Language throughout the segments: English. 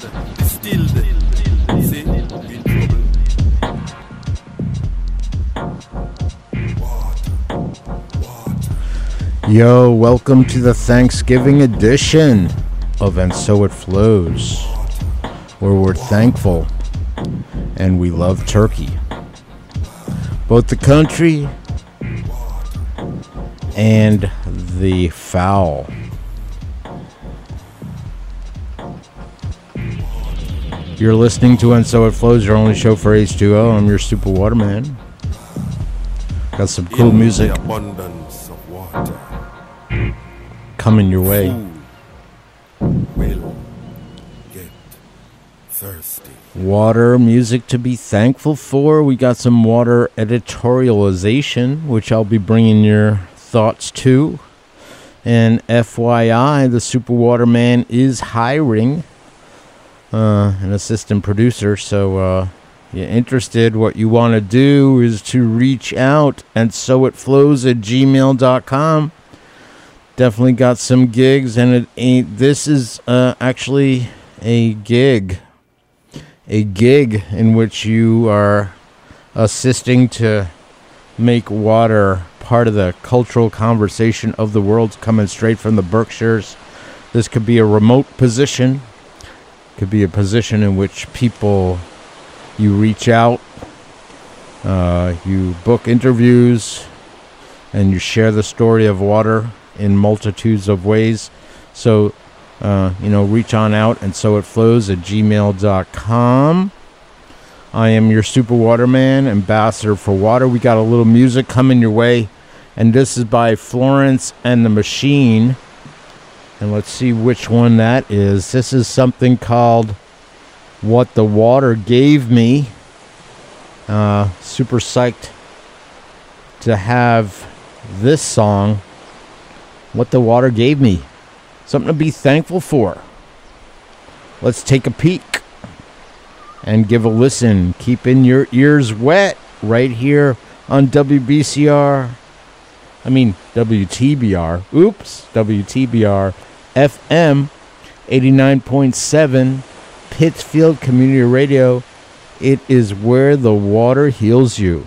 trouble. Yo, welcome to the Thanksgiving edition of And So It Flows, where we're thankful and we love turkey. Both the country and the fowl. You're listening to And So It Flows, your only show for H2O. I'm your super waterman. Got some cool In music abundance of water. coming your way. Will get thirsty. Water music to be thankful for. We got some water editorialization, which I'll be bringing your thoughts to. And FYI, the Super Waterman is hiring uh, an assistant producer. So, uh, you're interested, what you want to do is to reach out and so it flows at gmail.com. Definitely got some gigs, and it ain't. This is uh, actually a gig a gig in which you are assisting to make water part of the cultural conversation of the world coming straight from the Berkshires. This could be a remote position, could be a position in which people you reach out, uh, you book interviews, and you share the story of water in multitudes of ways. So uh, you know, reach on out and so it flows at gmail.com. I am your super waterman, ambassador for water. We got a little music coming your way, and this is by Florence and the Machine. And let's see which one that is. This is something called What the Water Gave Me. Uh, super psyched to have this song, What the Water Gave Me. Something to be thankful for. Let's take a peek and give a listen. Keeping your ears wet right here on WBCR. I mean, WTBR. Oops, WTBR FM 89.7 Pittsfield Community Radio. It is where the water heals you.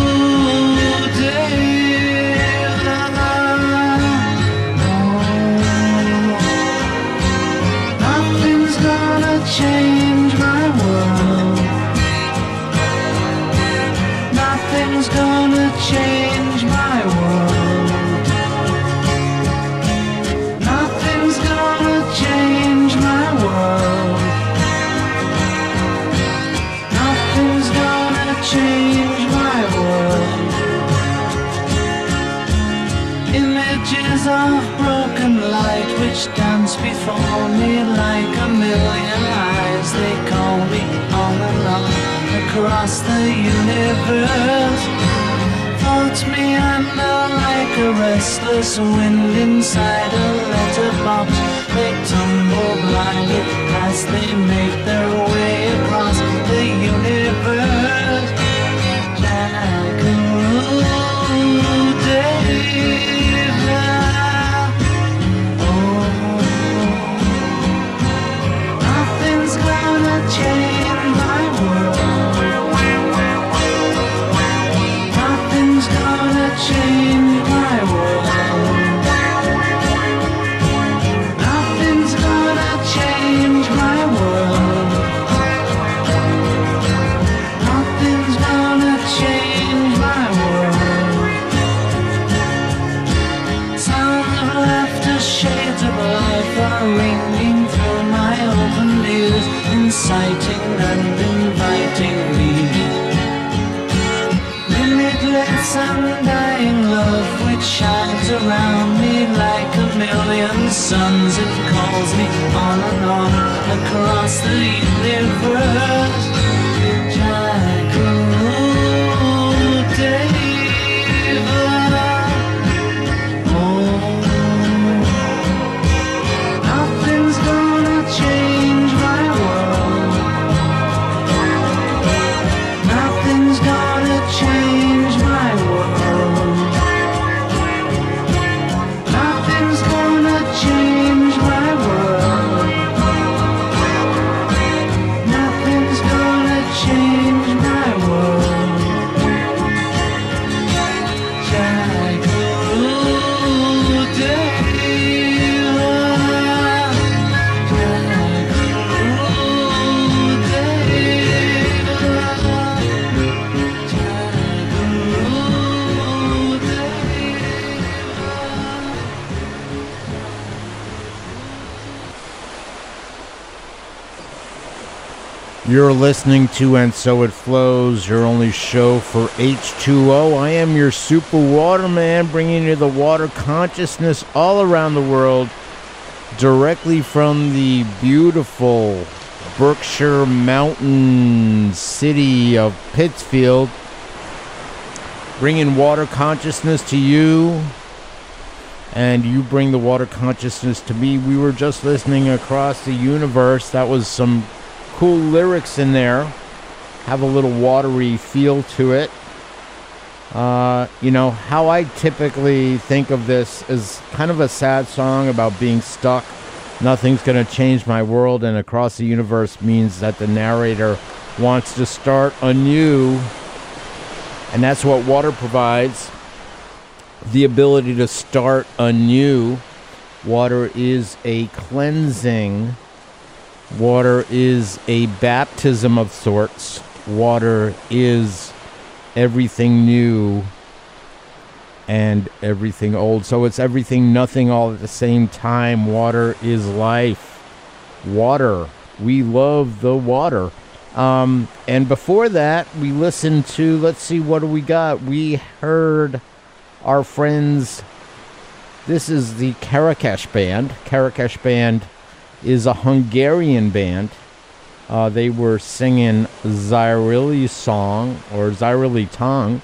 Nothing's gonna change my world. Nothing's gonna change my world. Nothing's gonna change my world. Images of broken light which dance before me like a million eyes. They call me across the universe. Floats me under like a restless wind inside a letterbox. They tumble blindly as they make their way across the universe. You're listening to And So It Flows, your only show for H2O. I am your super waterman, bringing you the water consciousness all around the world, directly from the beautiful Berkshire Mountain city of Pittsfield. Bringing water consciousness to you, and you bring the water consciousness to me. We were just listening across the universe. That was some cool lyrics in there. Have a little watery feel to it. Uh, you know, how I typically think of this is kind of a sad song about being stuck. Nothing's going to change my world, and across the universe means that the narrator wants to start anew. And that's what water provides the ability to start anew. Water is a cleansing Water is a baptism of sorts. Water is everything new and everything old. So it's everything, nothing, all at the same time. Water is life. Water. We love the water. Um, and before that, we listened to, let's see, what do we got? We heard our friends. This is the Kerekes Band. Kerekes Band is a Hungarian band. Uh, they were singing Zyrili song or Zyrili tongue,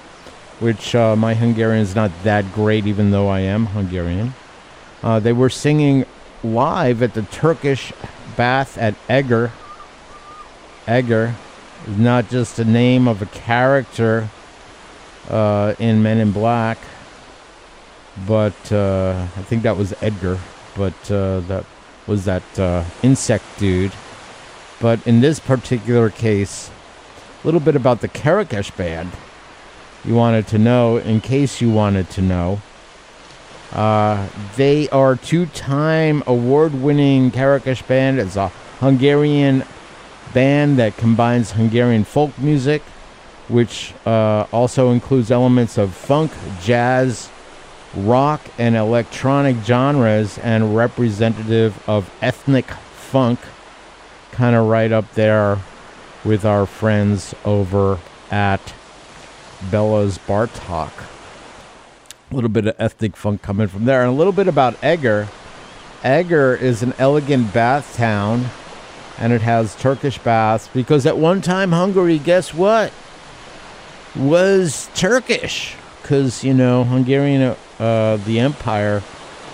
which uh, my Hungarian is not that great, even though I am Hungarian. Uh, they were singing live at the Turkish bath at Eger. Eger is not just a name of a character uh, in Men in Black, but uh, I think that was Edgar, but uh, that was that uh, insect dude. But in this particular case, a little bit about the Kerekes band. You wanted to know, in case you wanted to know. Uh, they are two-time award-winning Kerekes band. It's a Hungarian band that combines Hungarian folk music, which uh, also includes elements of funk, jazz, rock, and electronic genres, and representative of ethnic funk, kind of right up there with our friends over at Bella's Bartok. A little bit of ethnic funk coming from there, and a little bit about Eger. Eger is an elegant bath town, and it has Turkish baths because at one time Hungary, guess what, was Turkish. Because you know Hungarian, uh, the empire,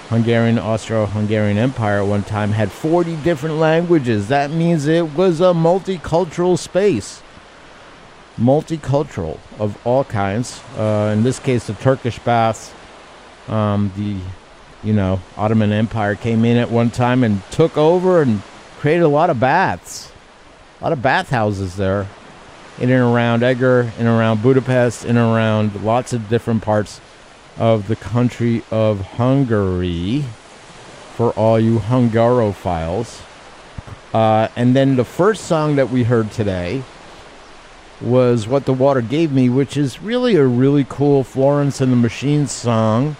Hungarian Austro-Hungarian Empire at one time had 40 different languages. That means it was a multicultural space multicultural of all kinds. Uh, in this case, the Turkish baths. Um, the you know Ottoman Empire came in at one time and took over and created a lot of baths, a lot of bathhouses there, in and around Eger, in and around Budapest, in and around lots of different parts of the country of Hungary. For all you Hungarophiles. Uh, and then the first song that we heard today was What the Water Gave Me, which is really a really cool Florence and the Machine song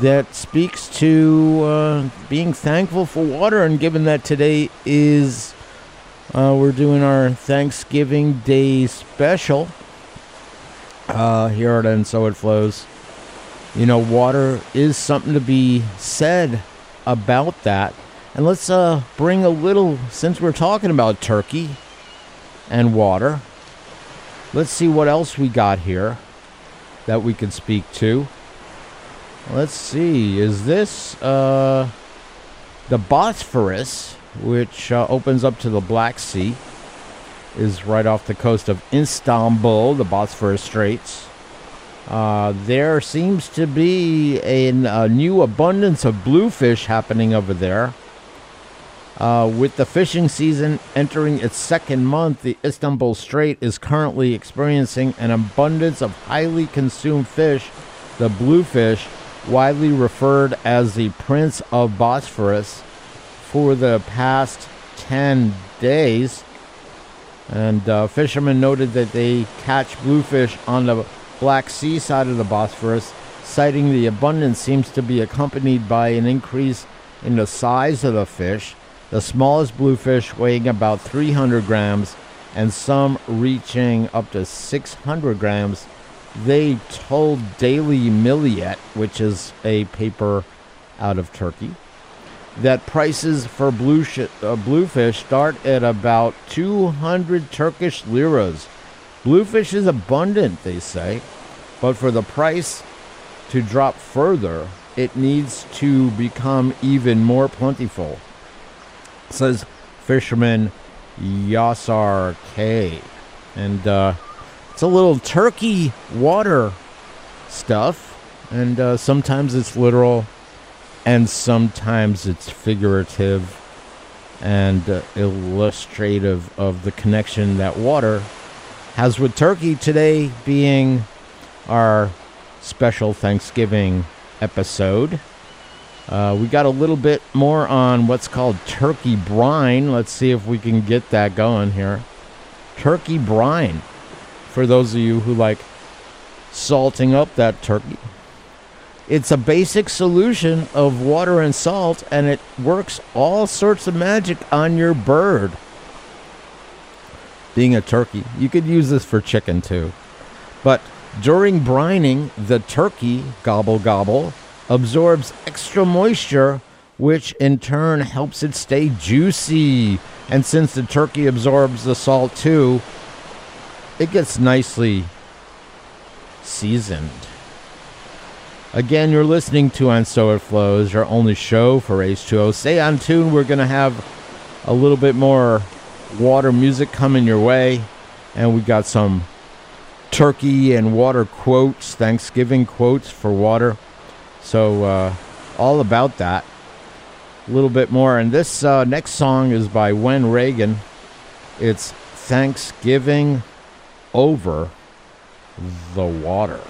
that speaks to uh, being thankful for water. And given that today is, uh, we're doing our Thanksgiving Day special uh, here at And So It Flows, you know, water is something to be said about that. And let's uh, bring a little, since we're talking about turkey and water, Let's see what else we got here that we can speak to. Let's see. Is this uh, the Bosphorus, which uh, opens up to the Black Sea, is right off the coast of Istanbul, the Bosphorus Straits. Uh, there seems to be a, a new abundance of bluefish happening over there. Uh, with the fishing season entering its second month, the Istanbul Strait is currently experiencing an abundance of highly consumed fish, the bluefish, widely referred as the Prince of Bosphorus, for the past 10 days. And uh, fishermen noted that they catch bluefish on the Black Sea side of the Bosphorus, citing the abundance seems to be accompanied by an increase in the size of the fish the smallest bluefish weighing about 300 grams and some reaching up to 600 grams. They told Daily Milliyet, which is a paper out of Turkey, that prices for blue sh- uh, bluefish start at about 200 Turkish liras. Bluefish is abundant, they say, but for the price to drop further, it needs to become even more plentiful says fisherman Yasar K. And uh, it's a little turkey water stuff. And uh, sometimes it's literal, and sometimes it's figurative and uh, illustrative of the connection that water has with turkey. Today being our special Thanksgiving episode. Uh, we got a little bit more on what's called turkey brine. Let's see if we can get that going here. Turkey brine. For those of you who like salting up that turkey. It's a basic solution of water and salt, and it works all sorts of magic on your bird being a turkey. You could use this for chicken too. But during brining, the turkey gobble gobble absorbs extra moisture, which in turn helps it stay juicy. And since the turkey absorbs the salt too, it gets nicely seasoned. Again, you're listening to On So It Flows, our only show for H2O. Stay on tune. We're going to have a little bit more water music coming your way. And we got some turkey and water quotes, Thanksgiving quotes for water. So, uh, all about that. A little bit more. And this uh, next song is by Wen Reagan. It's Thanksgiving Over the Water.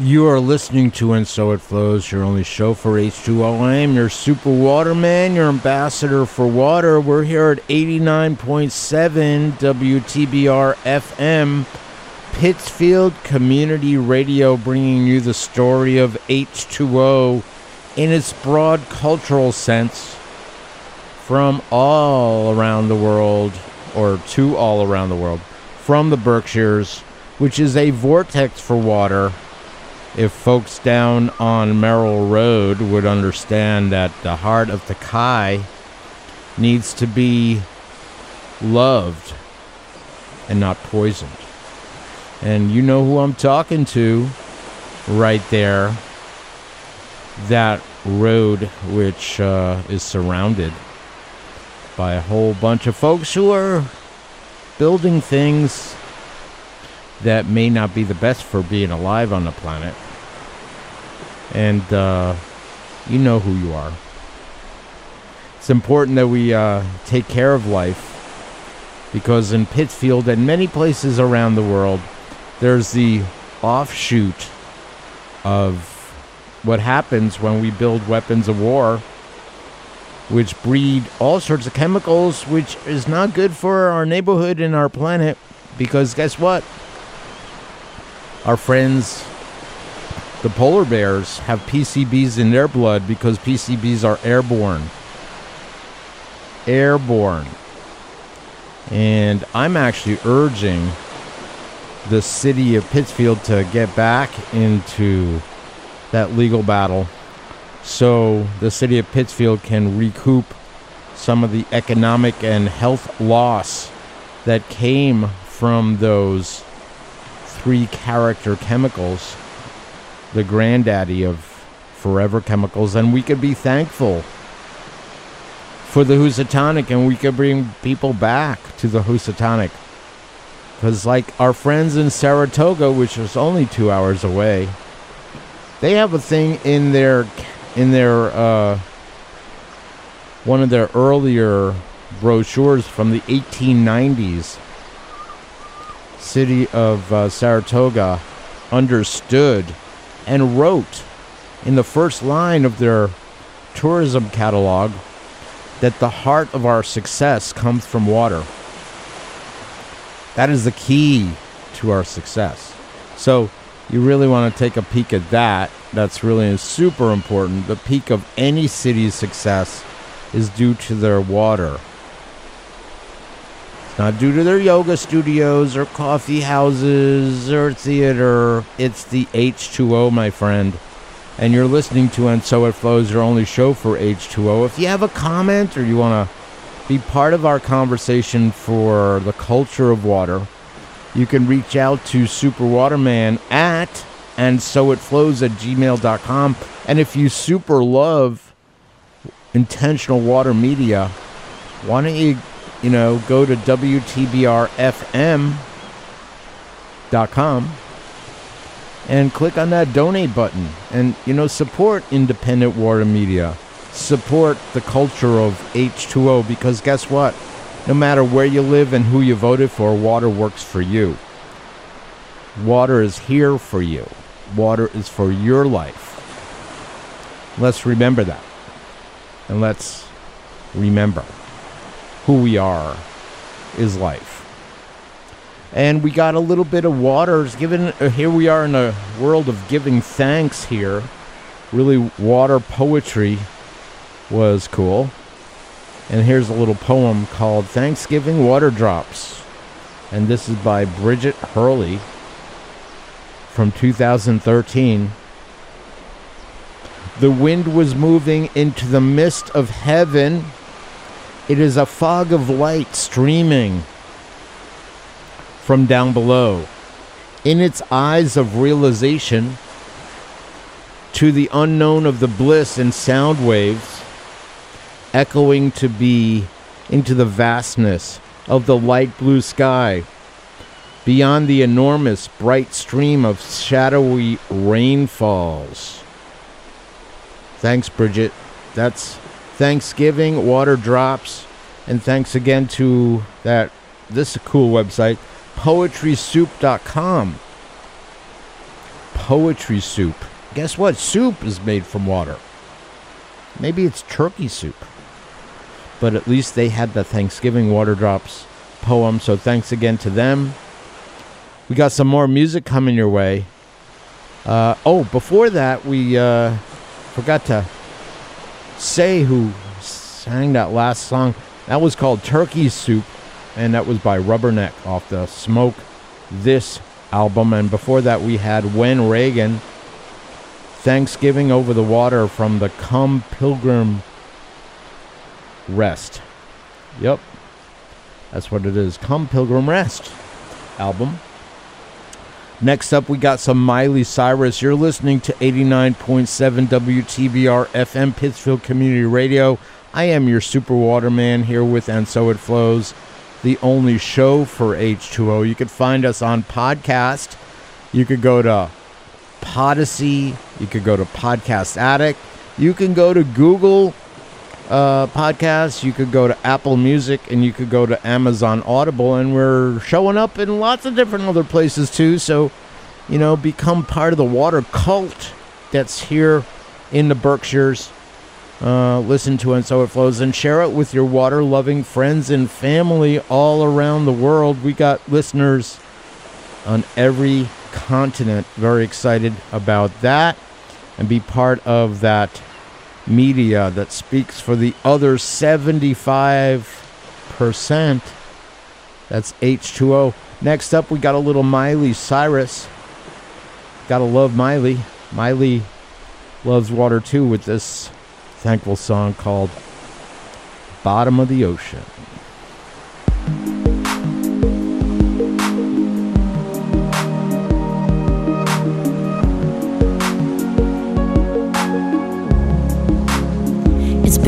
You are listening to And So It Flows, your only show for H2O. I am your super waterman, your ambassador for water. We're here at 89.7 WTBR FM, Pittsfield Community Radio, bringing you the story of H2O in its broad cultural sense from all around the world, or to all around the world, from the Berkshires, which is a vortex for water if folks down on Merrill Road would understand that the heart of Takai needs to be loved and not poisoned. And you know who I'm talking to right there. That road, which uh, is surrounded by a whole bunch of folks who are building things that may not be the best for being alive on the planet and uh, you know who you are. It's important that we uh, take care of life because in Pittsfield and many places around the world, there's the offshoot of what happens when we build weapons of war, which breed all sorts of chemicals, which is not good for our neighborhood and our planet. Because guess what? Our friends the polar bears have PCBs in their blood because PCBs are airborne. Airborne. And I'm actually urging the city of Pittsfield to get back into that legal battle so the city of Pittsfield can recoup some of the economic and health loss that came from those three character chemicals the granddaddy of forever chemicals, and we could be thankful for the Housatonic, and we could bring people back to the Housatonic. Because, like our friends in Saratoga, which is only two hours away, they have a thing in their in their uh, one of their earlier brochures from the 1890s. City of uh, Saratoga understood and wrote in the first line of their tourism catalog that the heart of our success comes from water. That is the key to our success. So, you really want to take a peek at that. That's really super important. The peak of any city's success is due to their water. Not due to their yoga studios or coffee houses or theater. It's the H2O, my friend. And you're listening to And So It Flows, your only show for H2O. If you have a comment or you want to be part of our conversation for the culture of water, you can reach out to Super Waterman at and so it flows at gmail.com. And if you super love intentional water media, why don't you, you know, go to WTBRFM.com and click on that donate button and, you know, support independent water media. Support the culture of H2O because guess what? No matter where you live and who you voted for, water works for you. Water is here for you. Water is for your life. Let's remember that. And let's remember who we are is life. And we got a little bit of water. Given uh, here we are in a world of giving thanks here. Really, water poetry was cool. And here's a little poem called Thanksgiving Water Drops. And this is by Bridget Hurley from 2013. The wind was moving into the mist of heaven. It is a fog of light streaming from down below. In its eyes of realization, to the unknown of the bliss and sound waves, echoing to be into the vastness of the light blue sky, beyond the enormous bright stream of shadowy rainfalls. Thanks, Bridget. That's Thanksgiving, water drops, and thanks again to that. This is a cool website, poetrysoup.com. poetry soup. Guess what? Soup is made from water. Maybe it's turkey soup. But at least they had the Thanksgiving Water Drops poem, so thanks again to them. We got some more music coming your way. Uh, oh, before that, we uh, forgot to say who sang that last song. That was called Turkey Soup, and that was by Rubberneck off the Smoke This album. And before that, we had When Reagan, Thanksgiving Over the Water from the Come Pilgrim Rest. Yep, that's what it is. Come Pilgrim Rest album. Next up, we got some Miley Cyrus. You're listening to 89.7 WTBR FM Pittsfield Community Radio. I am your Super Waterman here with And So It Flows, the only show for H2O. You could find us on podcast. You could go to Podyssey. You could go to Podcast Addict. You can go to Google uh, Podcasts. You could go to Apple Music, and you could go to Amazon Audible. And we're showing up in lots of different other places too. So, you know, become part of the water cult that's here in the Berkshires. Uh, listen to it so it flows and share it with your water loving friends and family all around the world. We got listeners on every continent. Very excited about that and be part of that media that speaks for the other 75%. That's H2O. Next up, we got a little Miley Cyrus. Gotta love Miley. Miley loves water too with this thankful song called Bottom of the Ocean.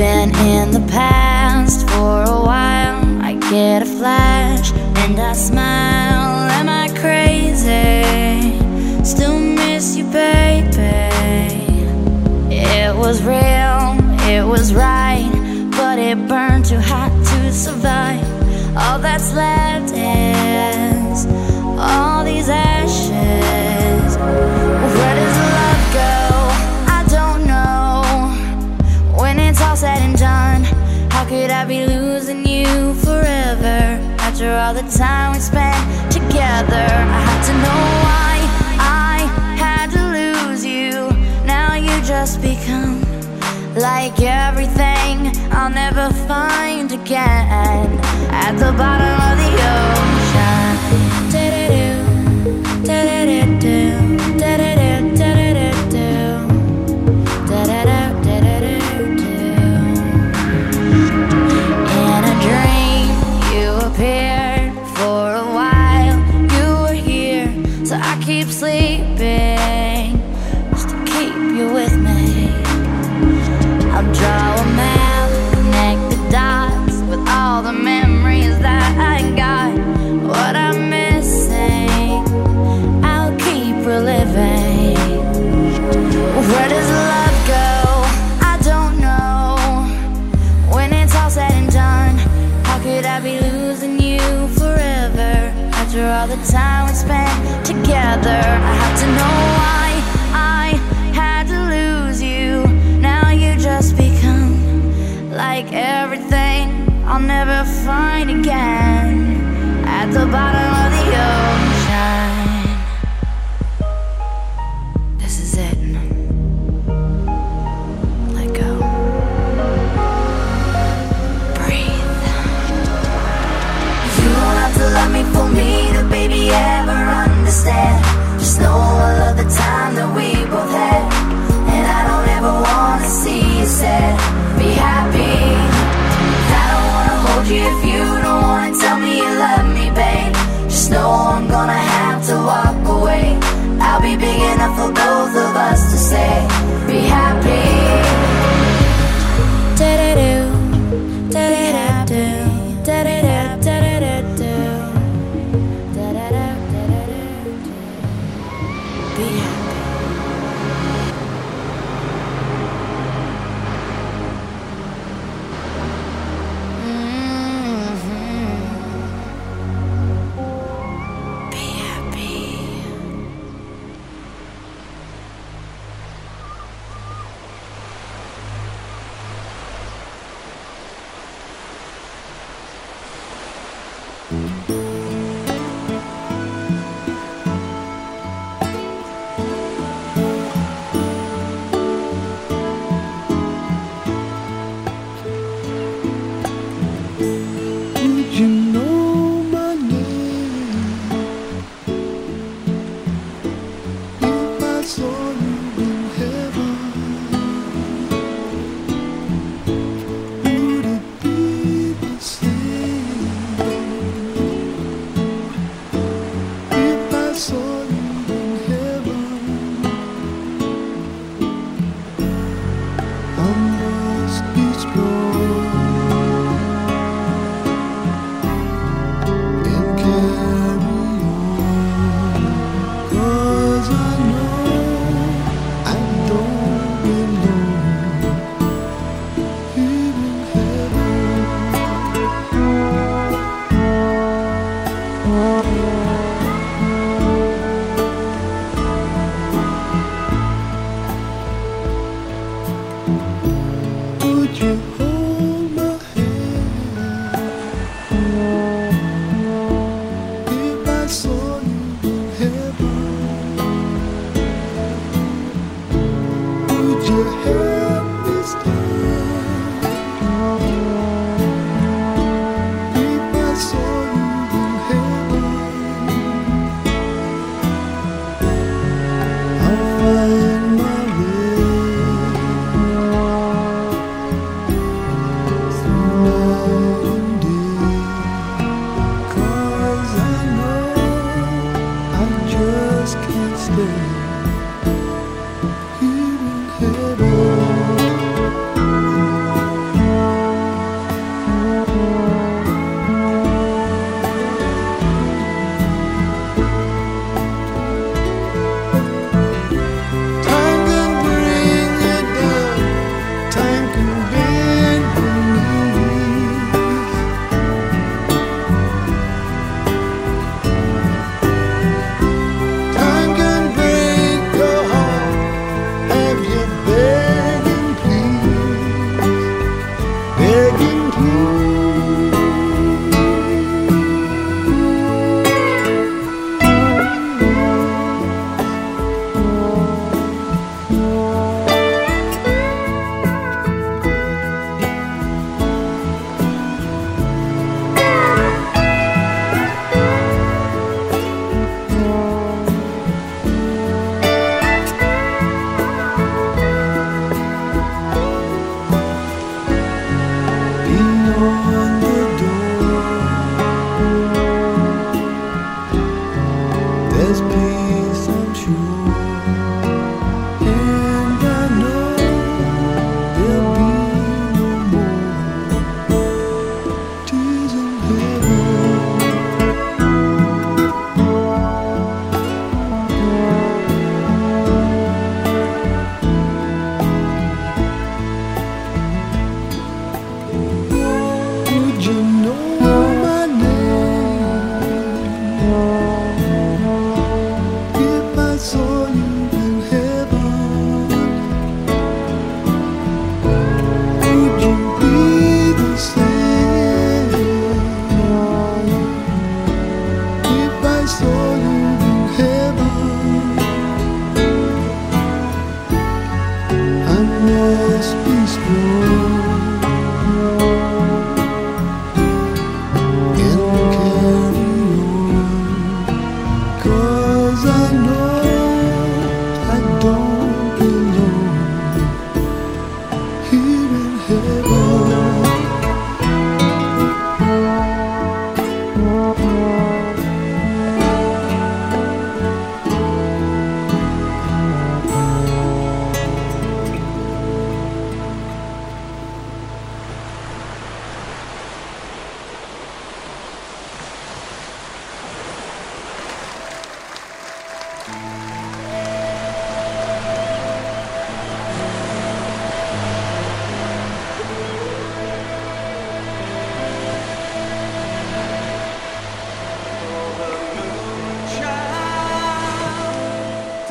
Been in the past for a while. I get a flash and I smile. Am I crazy? Still miss you, baby. It was real, it was right, but it burned too hot to survive. All that's left is all how could I be losing you forever? After all the time we spent together, I had to know why I had to lose you. Now you just become like everything I'll never find again at the bottom of the ocean. The time we spent together, I have to know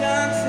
chances.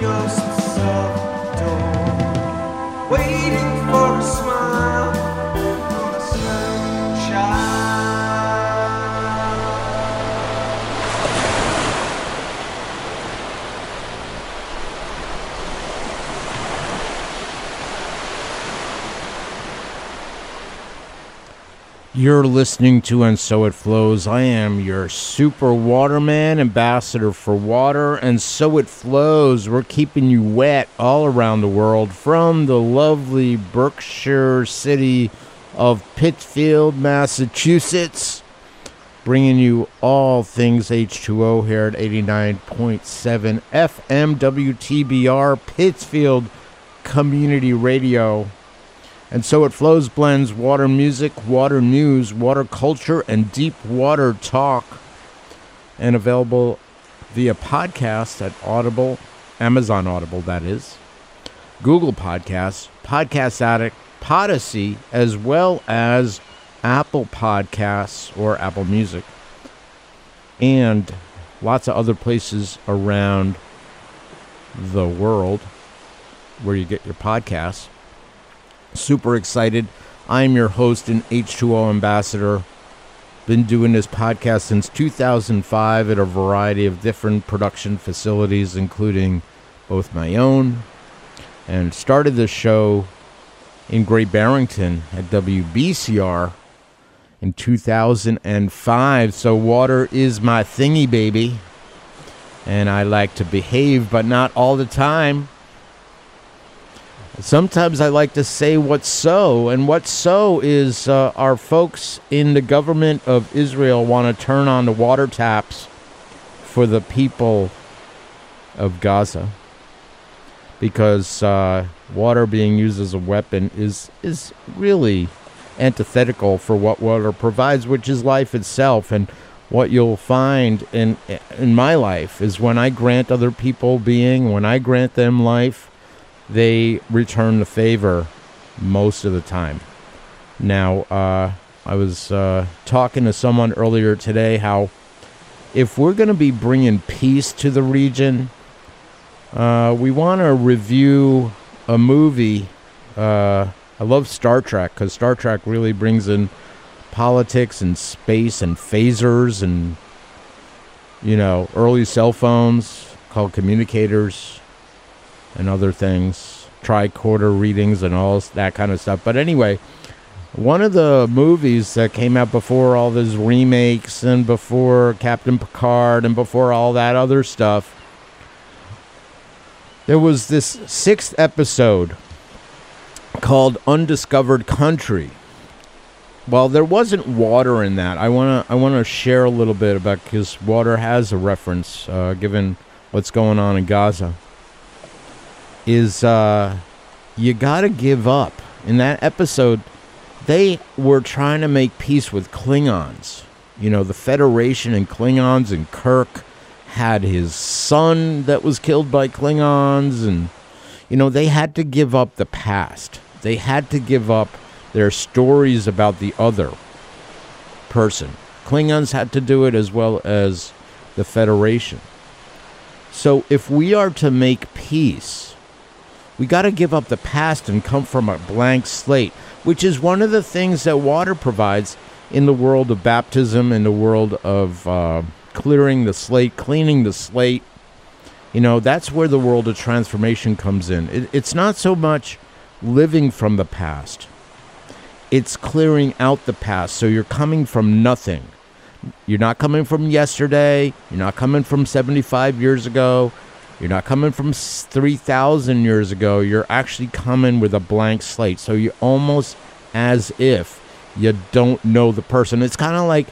your You're listening to And So It Flows. I am your super waterman, ambassador for water, and so it flows. We're keeping you wet all around the world from the lovely Berkshire city of Pittsfield, Massachusetts, bringing you all things H2O here at 89.7 FM WTBR Pittsfield Community Radio. And so it flows blends water music, water news, water culture, and deep water talk. And available via podcast at Audible, Amazon Audible, that is, Google Podcasts, Podcast Addict, Podyssey, as well as Apple Podcasts or Apple Music, and lots of other places around the world where you get your podcasts super excited. I'm your host and H2O ambassador. Been doing this podcast since 2005 at a variety of different production facilities, including both my own, and started the show in Great Barrington at WBCR in 2005. So, water is my thingy, baby. And I like to behave, but not all the time. Sometimes I like to say what's so, and what's so is uh, our folks in the government of Israel want to turn on the water taps for the people of Gaza because uh, water being used as a weapon is is really antithetical for what water provides, which is life itself. And what you'll find in in my life is when I grant other people being, when I grant them life they return the favor most of the time. Now, uh, I was uh, talking to someone earlier today how if we're going to be bringing peace to the region, uh, we want to review a movie. Uh, I love Star Trek because Star Trek really brings in politics and space and phasers and, you know, early cell phones called communicators and other things, tricorder readings and all that kind of stuff. But anyway, one of the movies that came out before all those remakes and before Captain Picard and before all that other stuff, there was this sixth episode called Undiscovered Country. Well, there wasn't water in that. I wanna I wanna share a little bit about because water has a reference uh, given what's going on in Gaza is uh, you got to give up. In that episode, they were trying to make peace with Klingons. You know, the Federation and Klingons, and Kirk had his son that was killed by Klingons, and, you know, they had to give up the past. They had to give up their stories about the other person. Klingons had to do it as well as the Federation. So if we are to make peace, we got to give up the past and come from a blank slate, which is one of the things that water provides in the world of baptism, in the world of uh, clearing the slate, cleaning the slate. You know, that's where the world of transformation comes in. It, it's not so much living from the past, it's clearing out the past. So you're coming from nothing. You're not coming from yesterday. You're not coming from 75 years ago. You're not coming from 3,000 years ago. You're actually coming with a blank slate. So you're almost as if you don't know the person. It's kind of like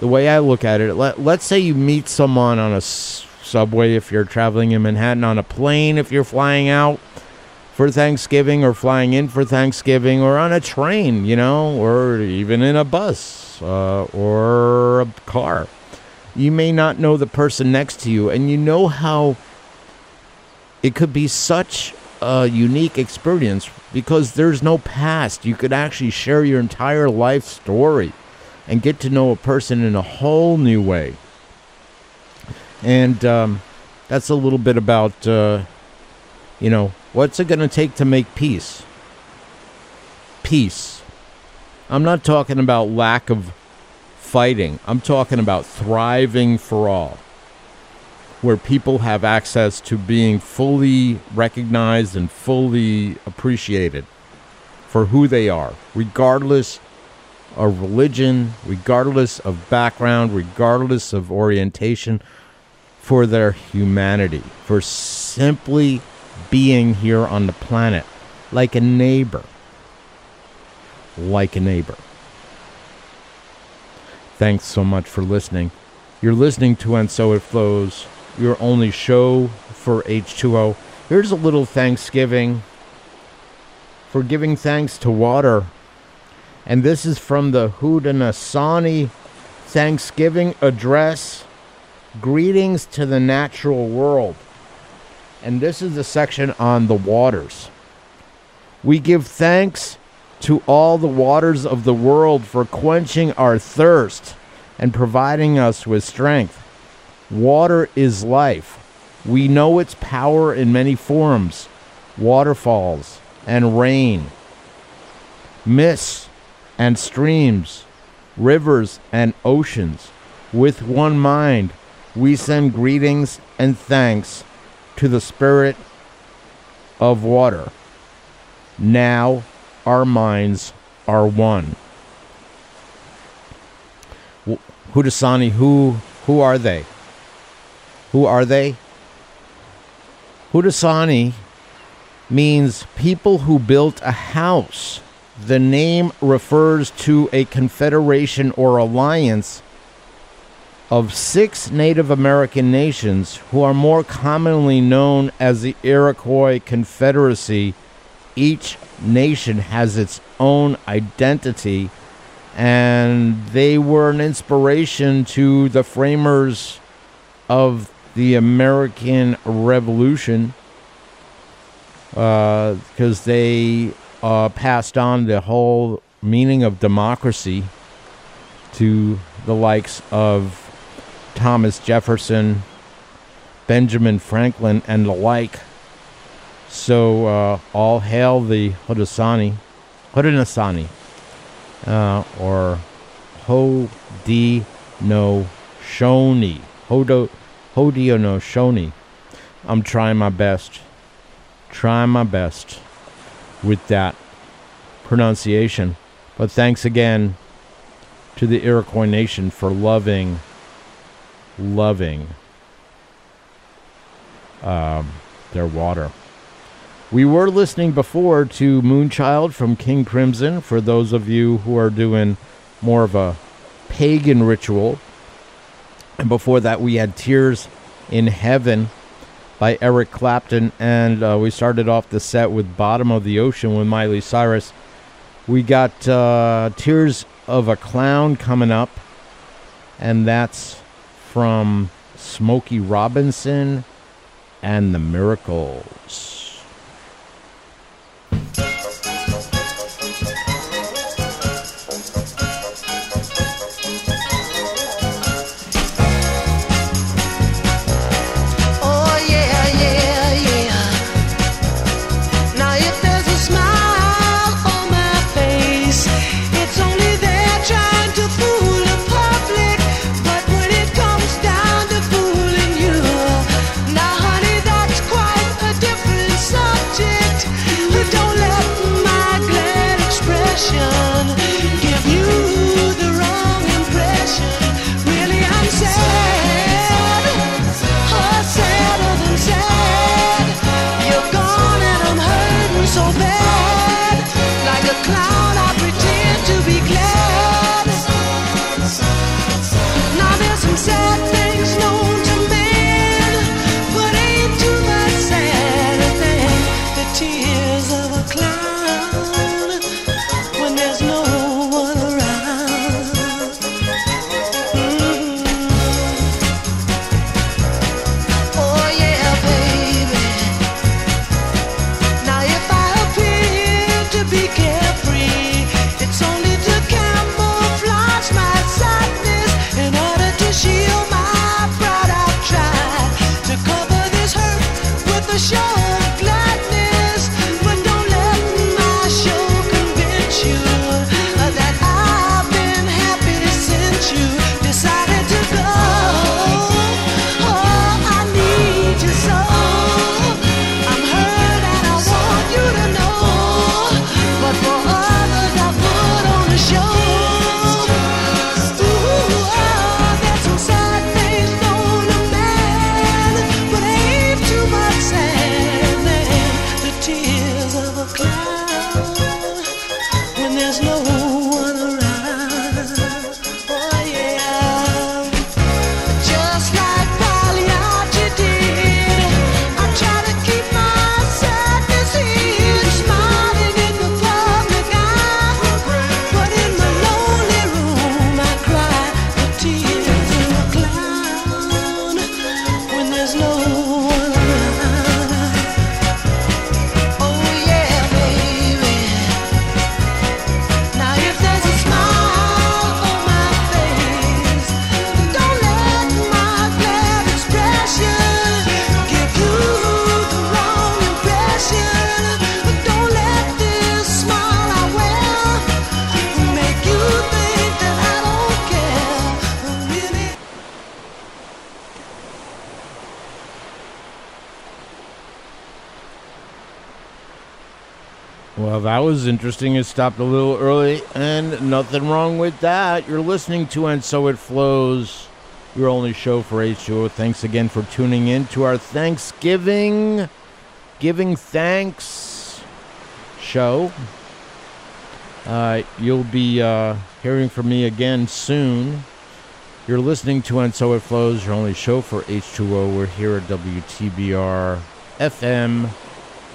the way I look at it. Let, let's say you meet someone on a subway if you're traveling in Manhattan, on a plane if you're flying out for Thanksgiving or flying in for Thanksgiving, or on a train, you know, or even in a bus uh, or a car. You may not know the person next to you, and you know how it could be such a unique experience because there's no past. You could actually share your entire life story and get to know a person in a whole new way. And um, that's a little bit about, uh, you know, what's it going to take to make peace? Peace. I'm not talking about lack of fighting, I'm talking about thriving for all where people have access to being fully recognized and fully appreciated for who they are, regardless of religion, regardless of background, regardless of orientation, for their humanity, for simply being here on the planet like a neighbor. Like a neighbor. Thanks so much for listening. You're listening to And So It Flows, your only show for H2O. Here's a little Thanksgiving for giving thanks to water. And this is from the Haudenosaunee Thanksgiving Address. Greetings to the natural world. And this is the section on the waters. We give thanks to all the waters of the world for quenching our thirst and providing us with strength. Water is life. We know its power in many forms waterfalls and rain, mists and streams, rivers and oceans. With one mind, we send greetings and thanks to the Spirit of water. Now our minds are one. Hudasani, who who are they? Who are they? Haudenosaunee means people who built a house. The name refers to a confederation or alliance of six Native American nations who are more commonly known as the Iroquois Confederacy. Each nation has its own identity, and they were an inspiration to the framers of the American Revolution because they uh, passed on the whole meaning of democracy to the likes of Thomas Jefferson, Benjamin Franklin, and the like. So uh, all hail the Haudenosaunee, Haudenosaunee, uh, or Haudenosaunee, Hodo, Haudenosaunee. I'm trying my best, trying my best with that pronunciation. But thanks again to the Iroquois Nation for loving, loving um, their water. We were listening before to Moonchild from King Crimson for those of you who are doing more of a pagan ritual. And before that, we had Tears in Heaven by Eric Clapton. And uh, we started off the set with Bottom of the Ocean with Miley Cyrus. We got uh, Tears of a Clown coming up. And that's from Smokey Robinson and the Miracles. Well, that was interesting. It stopped a little early, and nothing wrong with that. You're listening to And So It Flows, your only show for H2O. Thanks again for tuning in to our Thanksgiving, giving thanks show. Uh, you'll be uh, hearing from me again soon. You're listening to And So It Flows, your only show for H2O. We're here at WTBR FM.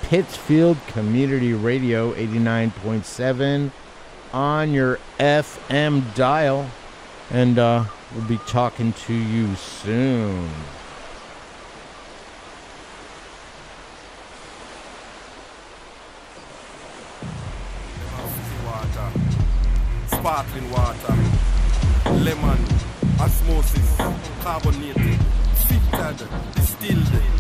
Pittsfield Community Radio 89.7 on your FM dial. And uh, we'll be talking to you soon. sparkling water, lemon, osmosis, carbonated, filtered, distilled.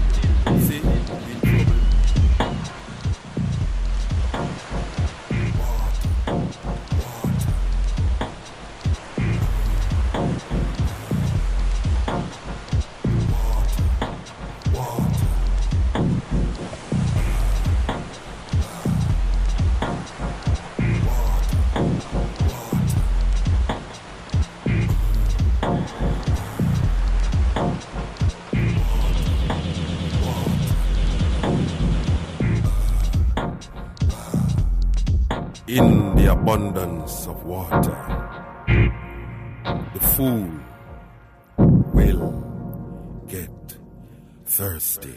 In the abundance of water, the fool will get thirsty.